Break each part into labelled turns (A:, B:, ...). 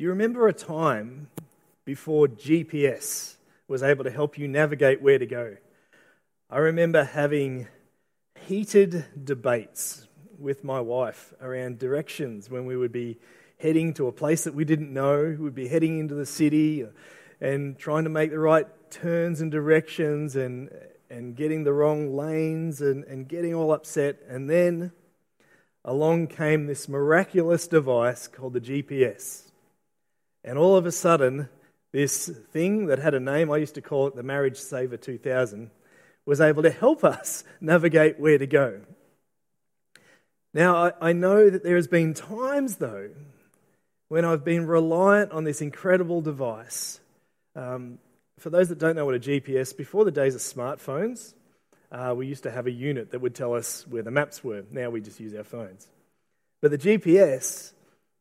A: Do you remember a time before GPS was able to help you navigate where to go? I remember having heated debates with my wife around directions when we would be heading to a place that we didn't know. We would be heading into the city and trying to make the right turns and directions and, and getting the wrong lanes and, and getting all upset. And then along came this miraculous device called the GPS. And all of a sudden, this thing that had a name, I used to call it the Marriage Saver 2000, was able to help us navigate where to go. Now, I, know that there has been times, though, when I've been reliant on this incredible device. Um, for those that don't know what a GPS, before the days of smartphones, uh, we used to have a unit that would tell us where the maps were. Now we just use our phones. But the GPS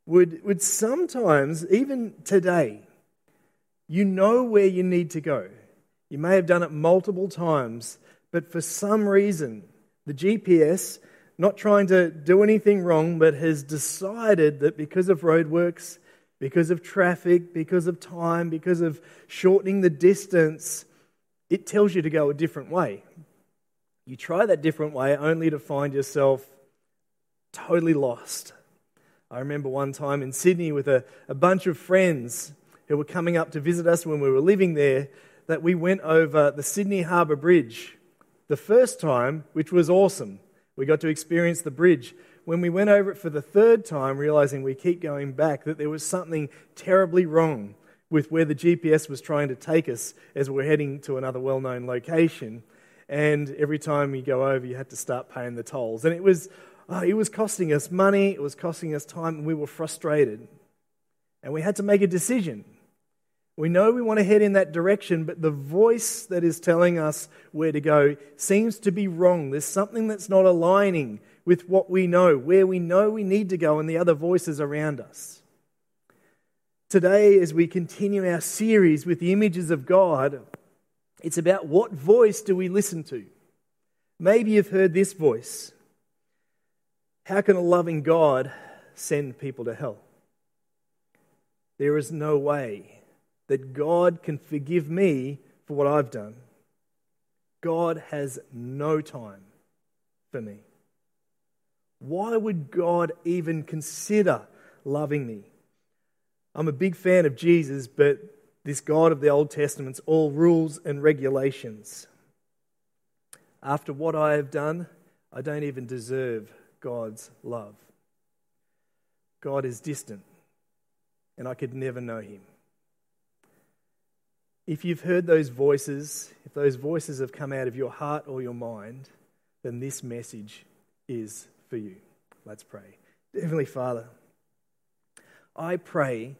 A: would, would sometimes, even today, you know where you need to go. You may have done it multiple times, but for some reason, the GPS, not trying to do anything wrong, but has decided that because of roadworks, because of traffic, because of time, because of shortening the distance, it tells you to go a different way. You try that different way only to find yourself totally lost. I remember one time in Sydney with a, a bunch of friends who were coming up to visit us when we were living there that we went over the Sydney Harbour Bridge the first time, which was awesome. We got to experience the bridge. When we went over it for the third time, realizing we keep going back, that there was something terribly wrong with where the GPS was trying to take us as we're heading to another well known location. And every time you go over, you had to start paying the tolls. And it was oh, it was costing us money, it was costing us time, and we were frustrated. And we had to make a decision. We know we want to head in that direction, but the voice that is telling us where to go seems to be wrong. There's something that's not aligning with what we know, where we know we need to go, and the other voices around us. Today, as we continue our series with the images of God, it's about what voice do we listen to? Maybe you've heard this voice how can a loving God send people to hell? There is no way that God can forgive me for what I've done. God has no time for me. Why would God even consider loving me? I'm a big fan of Jesus, but this God of the Old Testament's all rules and regulations. After what I have done, I don't even deserve God's love. God is distant, and I could never know him. If you've heard those voices, if those voices have come out of your heart or your mind, then this message is for you. Let's pray. Heavenly Father, I pray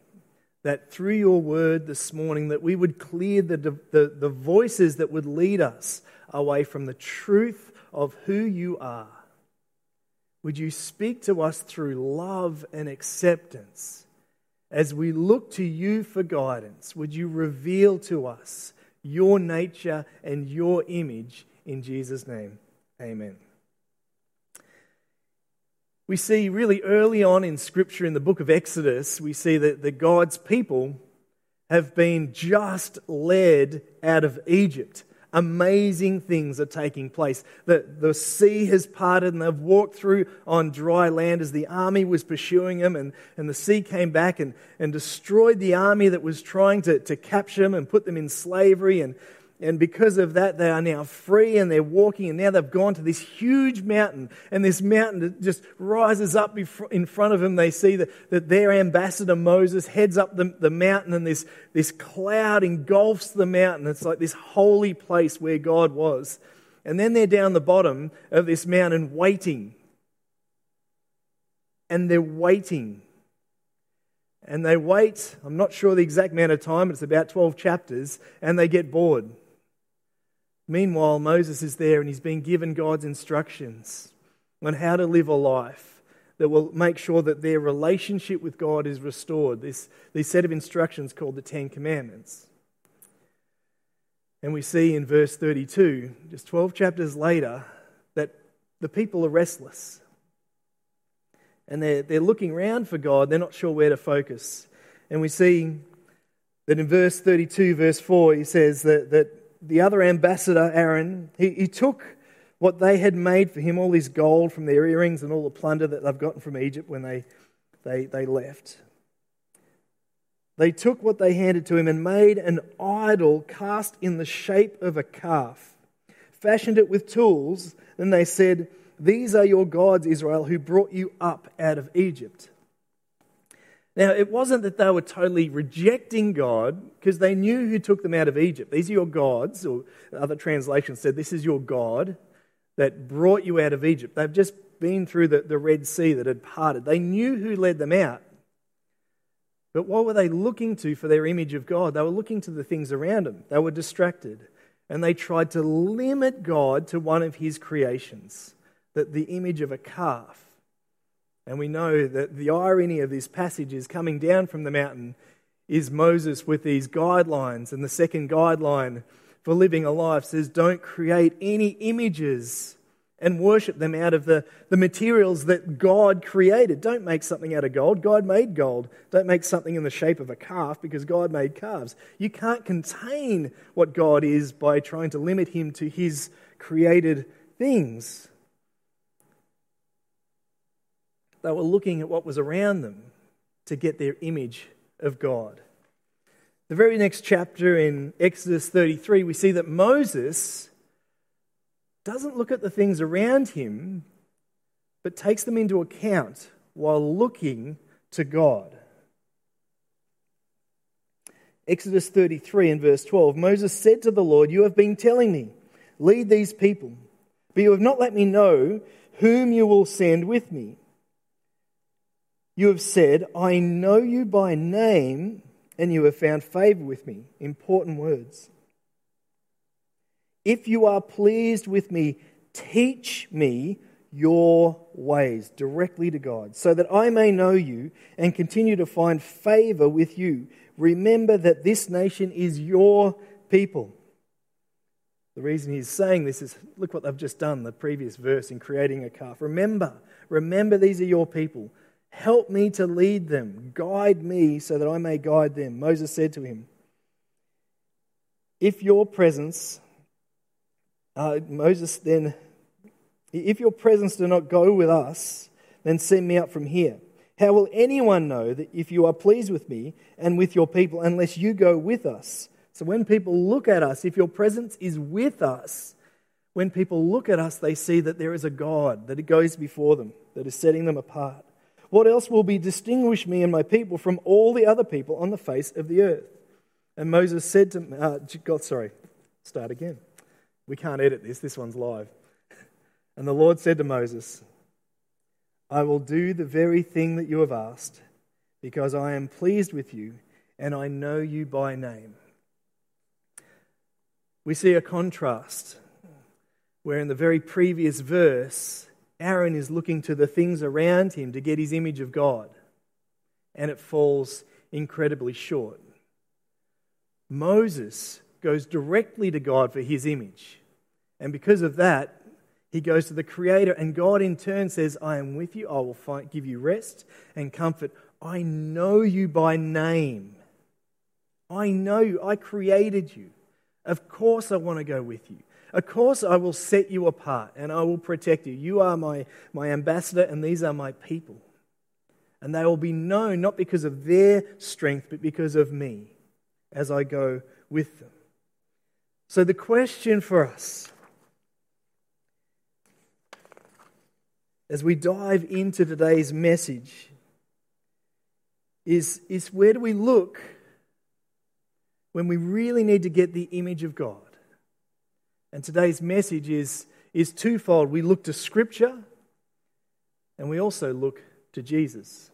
A: that through your word this morning that we would clear the, the, the voices that would lead us away from the truth of who you are would you speak to us through love and acceptance? As we look to you for guidance, would you reveal to us your nature and your image in Jesus' name? Amen. We see really early on in Scripture, in the book of Exodus, we see that the God's people have been just led out of Egypt amazing things are taking place. The, the sea has parted and they've walked through on dry land as the army was pursuing them, and, and the sea came back and, and destroyed the army that was trying to, to capture them and put them in slavery. And, and because of that, they are now free and they're walking. And now they've gone to this huge mountain. And this mountain just rises up in front of them. They see that, that their ambassador Moses heads up the, the mountain, and this, this cloud engulfs the mountain. It's like this holy place where God was. And then they're down the bottom of this mountain waiting. And they're waiting. And they wait, I'm not sure the exact amount of time, but it's about 12 chapters, and they get bored. Meanwhile, Moses is there and he's been given God's instructions on how to live a life that will make sure that their relationship with God is restored. This, this set of instructions called the Ten Commandments. And we see in verse 32, just 12 chapters later, that the people are restless. And they're, they're looking around for God, they're not sure where to focus. And we see that in verse 32, verse 4, he says that, that the other ambassador, Aaron, he, he took what they had made for him, all this gold from their earrings and all the plunder that they've gotten from Egypt when they, they, they left. They took what they handed to him and made an idol cast in the shape of a calf, fashioned it with tools. Then they said, These are your gods, Israel, who brought you up out of Egypt. Now, it wasn't that they were totally rejecting God because they knew who took them out of Egypt. These are your gods, or other translations said, This is your God that brought you out of Egypt. They've just been through the, the Red Sea that had parted. They knew who led them out. But what were they looking to for their image of God? They were looking to the things around them. They were distracted. And they tried to limit God to one of his creations, that the image of a calf. And we know that the irony of this passage is coming down from the mountain is Moses with these guidelines. And the second guideline for living a life says, don't create any images and worship them out of the, the materials that God created. Don't make something out of gold. God made gold. Don't make something in the shape of a calf because God made calves. You can't contain what God is by trying to limit him to his created things. They were looking at what was around them to get their image of God. The very next chapter in Exodus 33, we see that Moses doesn't look at the things around him, but takes them into account while looking to God. Exodus 33 and verse 12 Moses said to the Lord, You have been telling me, lead these people, but you have not let me know whom you will send with me. You have said, I know you by name, and you have found favor with me. Important words. If you are pleased with me, teach me your ways directly to God, so that I may know you and continue to find favor with you. Remember that this nation is your people. The reason he's saying this is look what they've just done, the previous verse in creating a calf. Remember, remember these are your people. Help me to lead them, guide me so that I may guide them. Moses said to him, If your presence uh, Moses then, if your presence do not go with us, then send me up from here. How will anyone know that if you are pleased with me and with your people unless you go with us? So when people look at us, if your presence is with us, when people look at us, they see that there is a God, that it goes before them, that is setting them apart. What else will be distinguish me and my people from all the other people on the face of the earth? And Moses said to uh, God, sorry, start again. We can't edit this, this one's live. And the Lord said to Moses, I will do the very thing that you have asked, because I am pleased with you and I know you by name. We see a contrast where in the very previous verse, Aaron is looking to the things around him to get his image of God, and it falls incredibly short. Moses goes directly to God for his image. And because of that, he goes to the Creator, and God in turn says, I am with you. I will find, give you rest and comfort. I know you by name. I know you. I created you. Of course, I want to go with you. Of course, I will set you apart and I will protect you. You are my, my ambassador, and these are my people. And they will be known not because of their strength, but because of me as I go with them. So, the question for us as we dive into today's message is, is where do we look when we really need to get the image of God? And today's message is, is twofold. We look to Scripture and we also look to Jesus.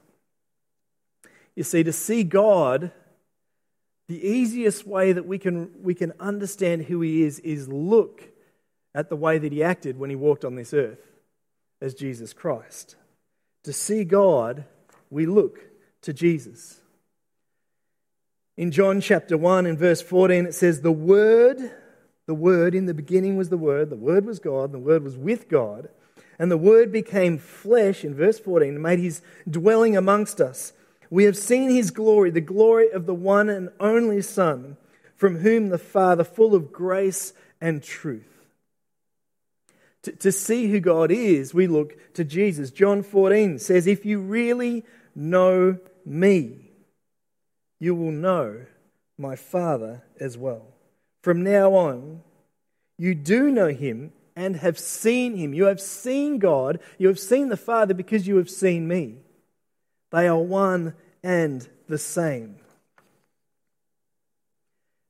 A: You see, to see God, the easiest way that we can, we can understand who He is is look at the way that He acted when He walked on this earth as Jesus Christ. To see God, we look to Jesus. In John chapter 1 and verse 14, it says, The Word, the Word, in the beginning was the Word, the Word was God, the Word was with God, and the Word became flesh, in verse 14, and made his dwelling amongst us. We have seen his glory, the glory of the one and only Son, from whom the Father, full of grace and truth. To, to see who God is, we look to Jesus. John 14 says, If you really know me, you will know my Father as well. From now on, you do know him and have seen him. You have seen God, you have seen the Father because you have seen me. They are one and the same.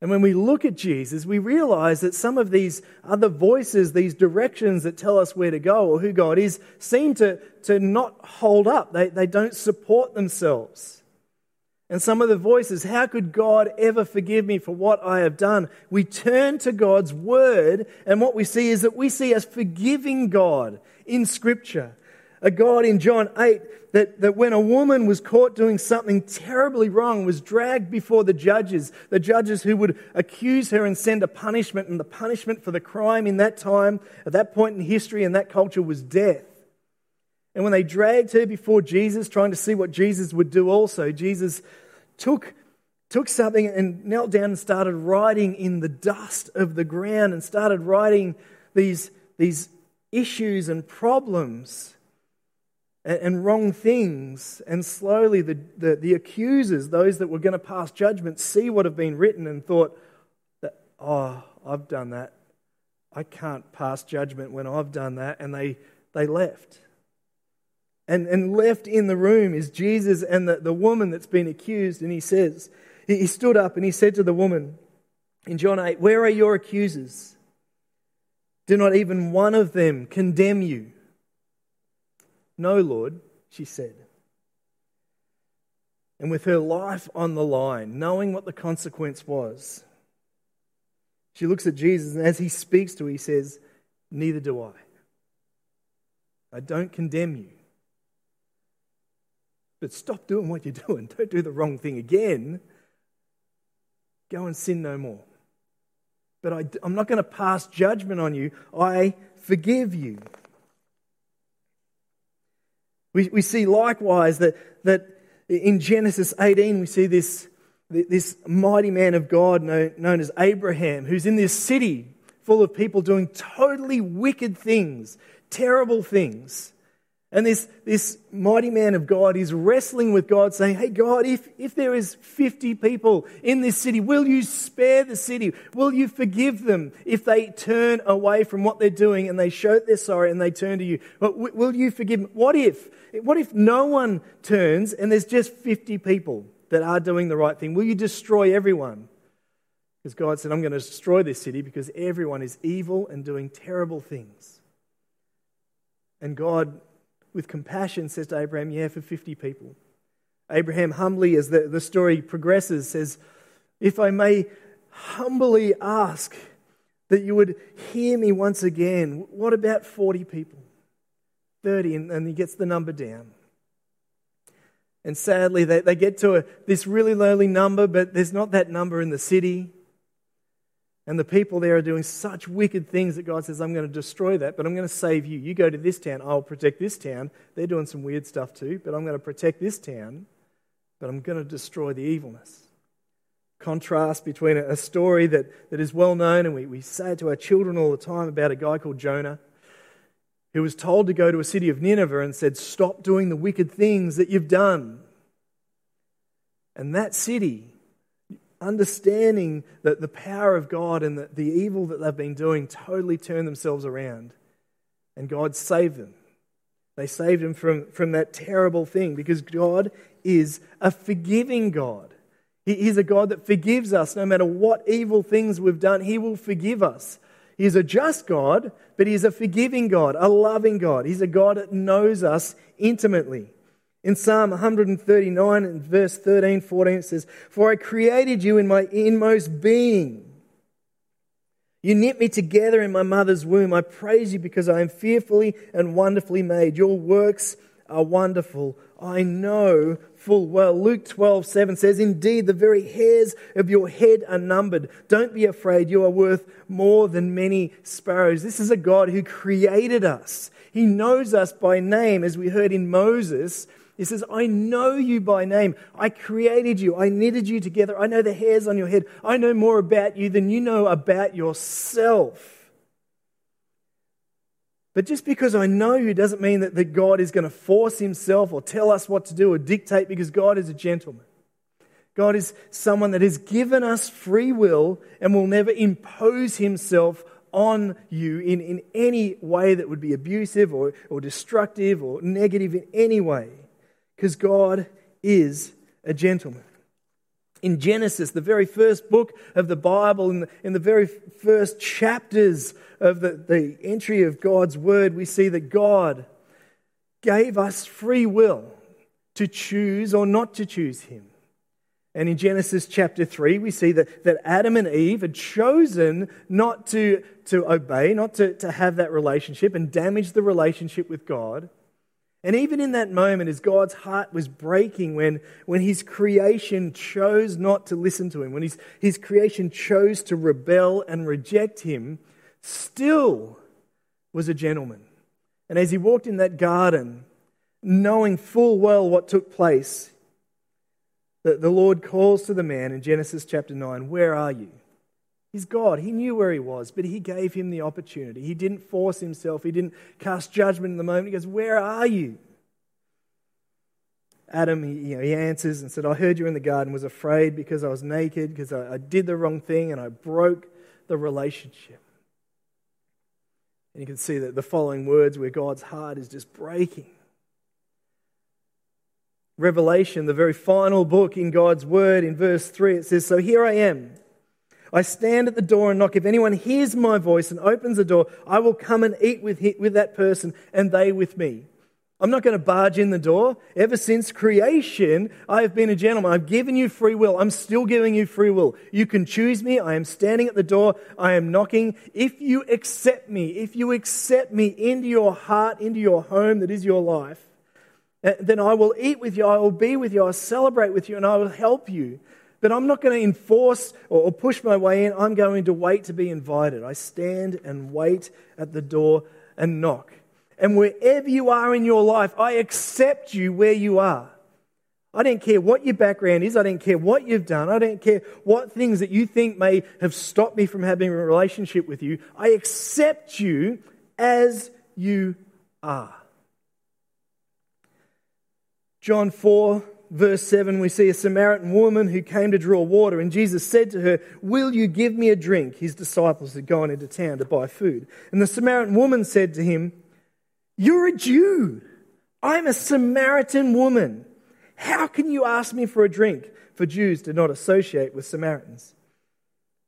A: And when we look at Jesus, we realize that some of these other voices, these directions that tell us where to go or who God is, seem to, to not hold up. They, they don't support themselves. And some of the voices, how could God ever forgive me for what I have done? We turn to God's word, and what we see is that we see a forgiving God in Scripture. A God in John 8 that, that when a woman was caught doing something terribly wrong, was dragged before the judges, the judges who would accuse her and send a punishment, and the punishment for the crime in that time, at that point in history and that culture, was death. And when they dragged her before Jesus, trying to see what Jesus would do also, Jesus took, took something and knelt down and started writing in the dust of the ground and started writing these, these issues and problems and, and wrong things. And slowly, the, the, the accusers, those that were going to pass judgment, see what have been written and thought, that, oh, I've done that. I can't pass judgment when I've done that. And they, they left. And, and left in the room is Jesus and the, the woman that's been accused. And he says, he, he stood up and he said to the woman in John 8, Where are your accusers? Do not even one of them condemn you? No, Lord, she said. And with her life on the line, knowing what the consequence was, she looks at Jesus, and as he speaks to her, he says, Neither do I. I don't condemn you. But stop doing what you're doing. Don't do the wrong thing again. Go and sin no more. But I, am not going to pass judgment on you. I forgive you. We, we see likewise that, that in Genesis 18, we see this, this mighty man of God known as Abraham, who's in this city full of people doing totally wicked things, terrible things. And this, this mighty man of God is wrestling with God, saying, Hey, God, if, if there is 50 people in this city, will you spare the city? Will you forgive them if they turn away from what they're doing and they show they're sorry and they turn to you? Will you forgive them? What if? What if no one turns and there's just 50 people that are doing the right thing? Will you destroy everyone? Because God said, I'm going to destroy this city because everyone is evil and doing terrible things. And God with compassion, says to Abraham, Yeah, for 50 people. Abraham humbly, as the, the story progresses, says, If I may humbly ask that you would hear me once again, what about 40 people? 30, and, and he gets the number down. And sadly, they, they get to a, this really lowly number, but there's not that number in the city. And the people there are doing such wicked things that God says, I'm going to destroy that, but I'm going to save you. You go to this town, I'll protect this town. They're doing some weird stuff too, but I'm going to protect this town, but I'm going to destroy the evilness. Contrast between a story that, that is well known, and we, we say it to our children all the time about a guy called Jonah who was told to go to a city of Nineveh and said, Stop doing the wicked things that you've done. And that city understanding that the power of God and the, the evil that they've been doing totally turned themselves around. And God saved them. They saved them from, from that terrible thing because God is a forgiving God. He, He's a God that forgives us no matter what evil things we've done, He will forgive us. He's a just God, but He's a forgiving God, a loving God. He's a God that knows us intimately. In Psalm 139 and verse 13, 14, it says, For I created you in my inmost being. You knit me together in my mother's womb. I praise you because I am fearfully and wonderfully made. Your works are wonderful. I know full well. Luke 12, 7 says, Indeed, the very hairs of your head are numbered. Don't be afraid. You are worth more than many sparrows. This is a God who created us. He knows us by name, as we heard in Moses He says, I know you by name. I created you. I knitted you together. I know the hairs on your head. I know more about you than you know about yourself. But just because I know you doesn't mean that, that God is going to force himself or tell us what to do or dictate because God is a gentleman. God is someone that has given us free will and will never impose himself on you in, in any way that would be abusive or, or destructive or negative in any way. Because God is a gentleman. In Genesis, the very first book of the Bible, in the, in the very first chapters of the, the entry of God's word, we see that God gave us free will to choose or not to choose Him. And in Genesis chapter 3, we see that, that Adam and Eve had chosen not to, to obey, not to, to have that relationship and damage the relationship with God. And even in that moment, as God's heart was breaking when, when his creation chose not to listen to him, when his, his creation chose to rebel and reject him, still was a gentleman. And as he walked in that garden, knowing full well what took place, the, the Lord calls to the man in Genesis chapter 9, Where are you? He's God. He knew where he was, but he gave him the opportunity. He didn't force himself, he didn't cast judgment in the moment. He goes, Where are you? Adam, he, you know, he answers and said, I heard you in the garden, was afraid because I was naked, because I, I did the wrong thing and I broke the relationship. And you can see that the following words where God's heart is just breaking. Revelation, the very final book in God's word, in verse 3, it says, So here I am. I stand at the door and knock. If anyone hears my voice and opens the door, I will come and eat with, with that person and they with me. I'm not going to barge in the door. Ever since creation, I have been a gentleman. I've given you free will. I'm still giving you free will. You can choose me. I am standing at the door. I am knocking. If you accept me, if you accept me into your heart, into your home that is your life, eh, then I will eat with you. I will be with you. I'll celebrate with you and I will help you. But I'm not going to enforce or push my way in. I'm going to wait to be invited. I stand and wait at the door and knock. And wherever you are in your life, I accept you where you are. I don't care what your background is. I don't care what you've done. I don't care what things that you think may have stopped me from having a relationship with you. I accept you as you are. John 4, verse 7, we see a Samaritan woman who came to draw water, and Jesus said to her, Will you give me a drink? His disciples had gone into town to buy food. And the Samaritan woman said to him, you're a Jew. I'm a Samaritan woman. How can you ask me for a drink? For Jews did not associate with Samaritans.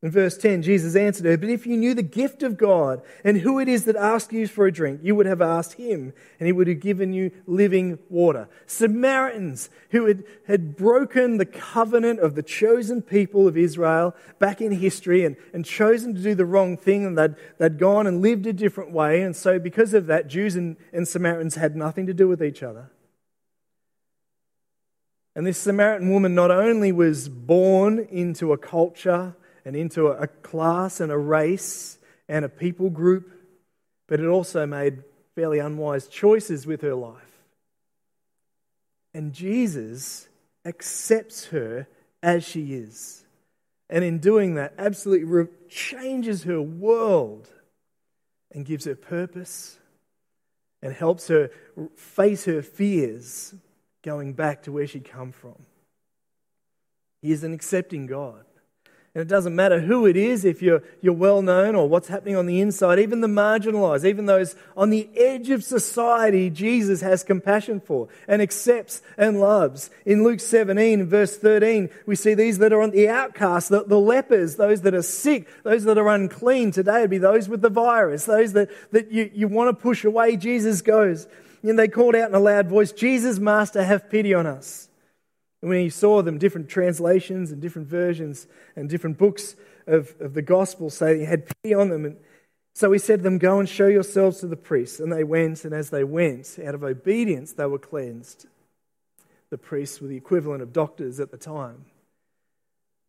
A: In verse 10, Jesus answered her, But if you knew the gift of God and who it is that asks you for a drink, you would have asked him, and he would have given you living water. Samaritans who had, had broken the covenant of the chosen people of Israel back in history and, and chosen to do the wrong thing, and they'd, they'd gone and lived a different way. And so, because of that, Jews and, and Samaritans had nothing to do with each other. And this Samaritan woman not only was born into a culture, and into a class and a race and a people group, but it also made fairly unwise choices with her life. And Jesus accepts her as she is. And in doing that, absolutely changes her world and gives her purpose and helps her face her fears going back to where she'd come from. He is an accepting God. And it doesn't matter who it is, if you're, you're well known or what's happening on the inside, even the marginalized, even those on the edge of society, Jesus has compassion for and accepts and loves. In Luke 17, verse 13, we see these that are on the outcasts, the, the lepers, those that are sick, those that are unclean. Today would be those with the virus, those that, that you, you want to push away. Jesus goes. And they called out in a loud voice, Jesus, Master, have pity on us. And when he saw them, different translations and different versions and different books of, of the gospel say he had pity on them. And so he said to them, Go and show yourselves to the priests. And they went, and as they went, out of obedience, they were cleansed. The priests were the equivalent of doctors at the time.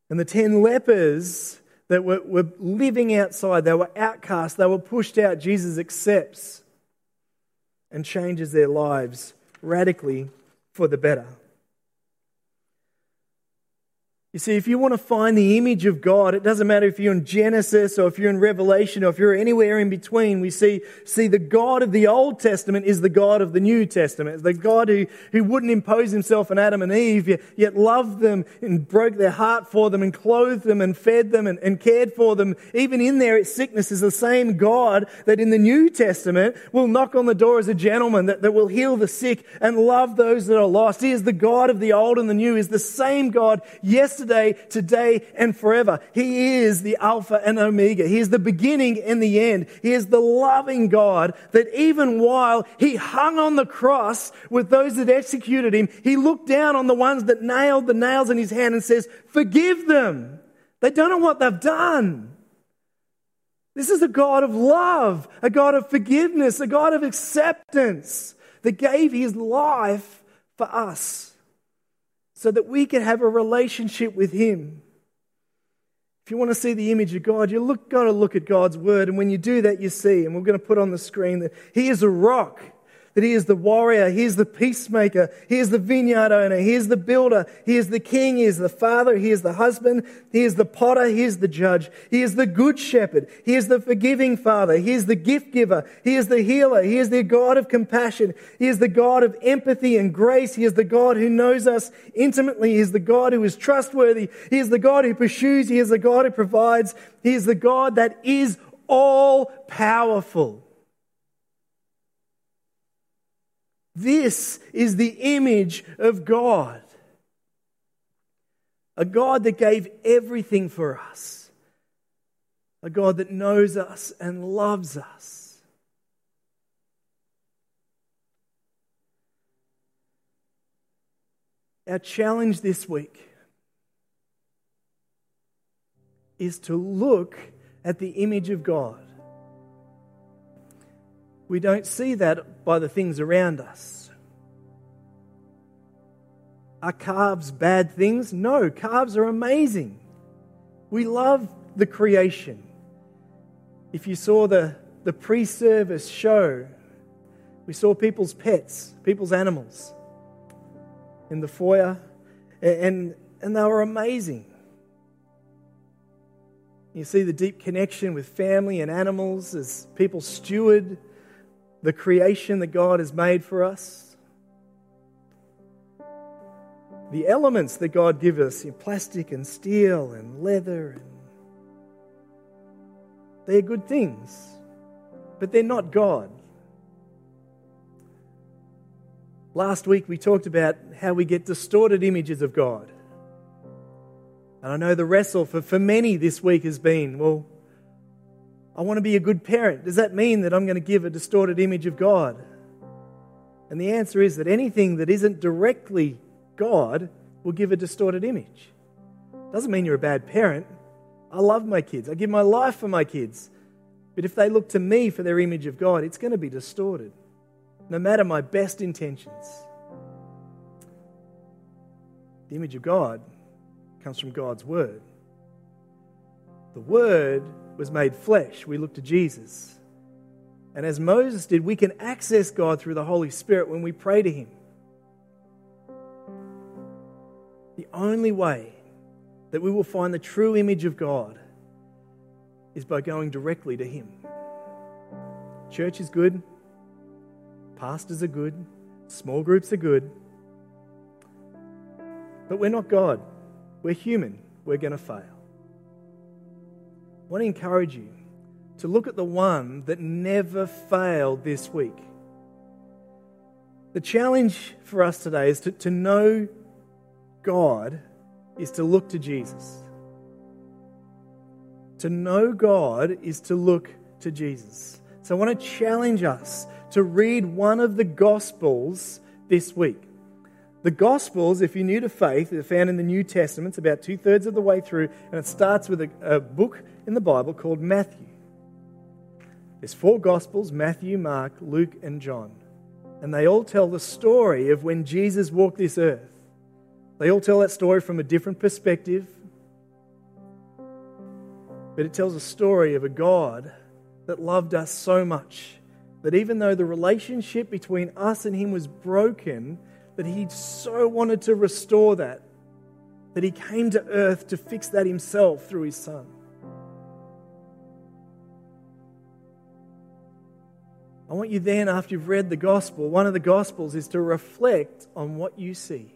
A: And the ten lepers that were, were living outside, they were outcast, they were pushed out, Jesus accepts and changes their lives radically for the better. You see, if you want to find the image of God, it doesn't matter if you're in Genesis or if you're in Revelation or if you're anywhere in between. We see, see the God of the Old Testament is the God of the New Testament. The God who, who wouldn't impose himself on Adam and Eve, yet, yet loved them and broke their heart for them and clothed them and fed them and, and cared for them. Even in their sickness is the same God that in the New Testament will knock on the door as a gentleman, that, that will heal the sick and love those that are lost. He is the God of the Old and the New, is the same God, yes, yesterday, today, and forever. He is the Alpha and Omega. He is the beginning and the end. He is the loving God that even while he hung on the cross with those that executed him, he looked down on the ones that nailed the nails in his hand and says, Forgive them. They don't know what they've done. This is a God of love, a God of forgiveness, a God of acceptance that gave his life for us so that we can have a relationship with Him. If you want to see the image of God, you've got to look at God's Word. And when you do that, you see, and we're going to put on the screen that He is a rock that He is the warrior, He is the peacemaker, He is the vineyard owner, He is the builder, He is the king, He is the father, He is the husband, He is the potter, He is the judge, He is the good shepherd, He is the forgiving father, He is the gift giver, He is the healer, He is the God of compassion, He is the God of empathy and grace, He is the God who knows us intimately, He is the God who is trustworthy, He is the God who pursues, He is the God who provides, He is the God that is all powerful. This is the image of God. A God that gave everything for us. A God that knows us and loves us. Our challenge this week is to look at the image of God we don't see that by the things around us. Are calves bad things? No, calves are amazing. We love the creation. If you saw the, the pre service show, we saw people's pets, people's animals in the foyer, and, and they were amazing. You see the deep connection with family and animals as people steward the creation that God has made for us, the elements that God gives us in plastic and steel and leather, and they're good things, but they're not God. Last week we talked about how we get distorted images of God. And I know the wrestle for, for many this week has been well, I want to be a good parent. Does that mean that I'm going to give a distorted image of God? And the answer is that anything that isn't directly God will give a distorted image. Doesn't mean you're a bad parent. I love my kids. I give my life for my kids. But if they look to me for their image of God, it's going to be distorted, no matter my best intentions. The image of God comes from God's Word. The Word was made flesh. We look to Jesus. And as Moses did, we can access God through the Holy Spirit when we pray to Him. The only way that we will find the true image of God is by going directly to Him. Church is good, pastors are good, small groups are good, but we're not God. We're human. We're going to fail. I want to encourage you to look at the one that never failed this week. The challenge for us today is to, to know God is to look to Jesus. To know God is to look to Jesus. So I want to challenge us to read one of the Gospels this week. The Gospels, if you're new to faith, are found in the New Testament. It's about two thirds of the way through, and it starts with a, a book in the Bible called Matthew. There's four Gospels Matthew, Mark, Luke, and John. And they all tell the story of when Jesus walked this earth. They all tell that story from a different perspective. But it tells a story of a God that loved us so much that even though the relationship between us and Him was broken, that He so wanted to restore that, that He came to earth to fix that Himself through His Son. I want you then, after you've read the gospel, one of the gospels is to reflect on what you see.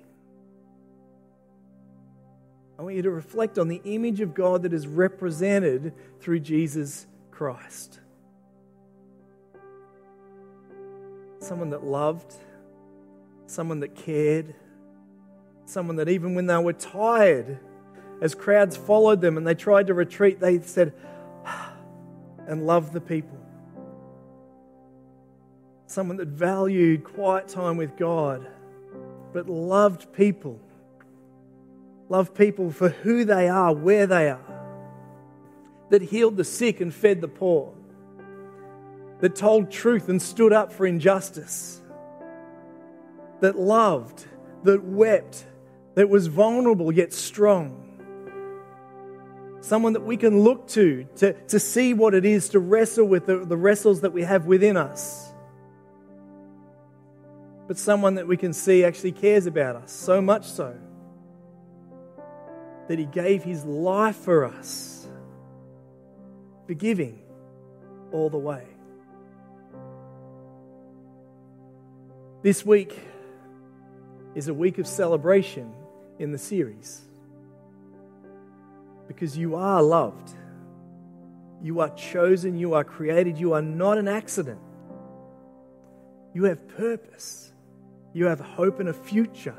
A: I want you to reflect on the image of God that is represented through Jesus Christ. Someone that loved, someone that cared, someone that even when they were tired, as crowds followed them and they tried to retreat, they said, and loved the people. Someone that valued quiet time with God, but loved people Loved people for who they are, where they are. That healed the sick and fed the poor. That told truth and stood up for injustice. That loved, that wept, that was vulnerable yet strong. Someone that we can look to to, to see what it is to wrestle with the, the wrestles that we have within us. But someone that we can see actually cares about us, so much so that he gave his life for us, forgiving all the way. This week is a week of celebration in the series because you are loved. You are chosen, you are created, you are not an accident. You have purpose, you have hope and a future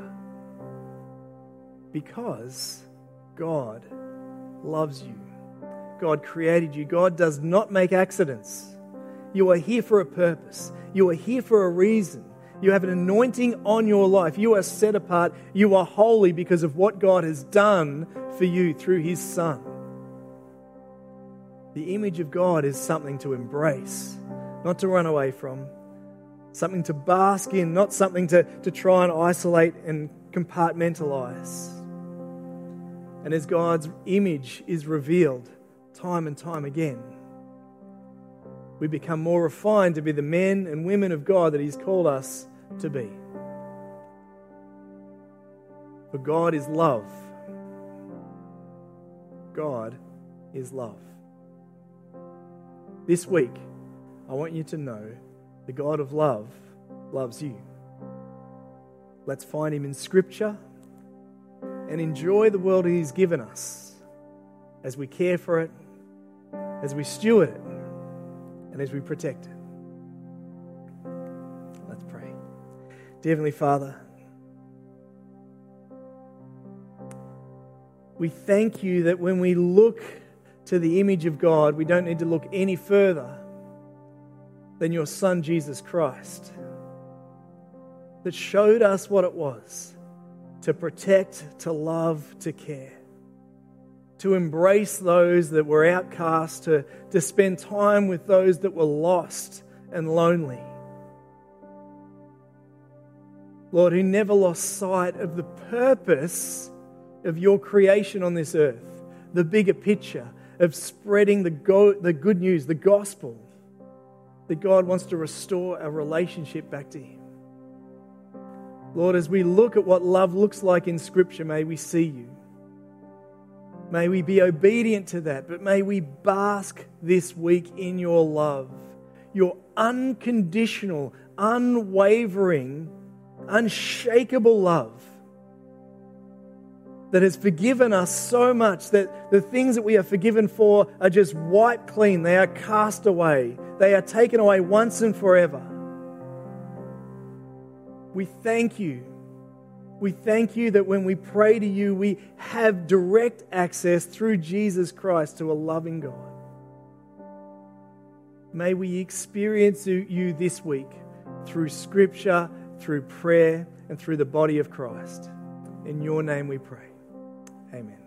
A: because God loves you. God created you. God does not make accidents. You are here for a purpose. You are here for a reason. You have an anointing on your life. You are set apart. You are holy because of what God has done for you through His Son. The image of God is something to embrace, not to run away from, something to bask in, not something to, to try and isolate and compartmentalize. And as God's image is revealed time and time again, we become more refined to be the men and women of God that He's called us to be. For God is love. God is love. This week, I want you to know the God of love loves you. Let's find Him in Scripture and enjoy the world He's given us as we care for it, as we steward it, and as we protect it. Dear Heavenly Father, we thank you that when we look to the image of God, we don't need to look any further than your Son, Jesus Christ, that showed us what it was to protect, to love, to care, to embrace those that were outcast, to, to spend time with those that were lost and lonely. Lord, who never lost sight of the purpose of your creation on this earth, the bigger picture of spreading the, go- the good news, the gospel, that God wants to restore our relationship back to Him. Lord, as we look at what love looks like in Scripture, may we see you. May we be obedient to that, but may we bask this week in your love, your unconditional, unwavering, unshakable love that has forgiven us so much that the things that we are forgiven for are just wiped clean. They are cast away, they are taken away once and forever. We thank you. We thank you that when we pray to you, we have direct access through Jesus Christ to a loving God. May we experience you this week through Scripture, through prayer, and through the body of Christ. In your name we pray. Amen.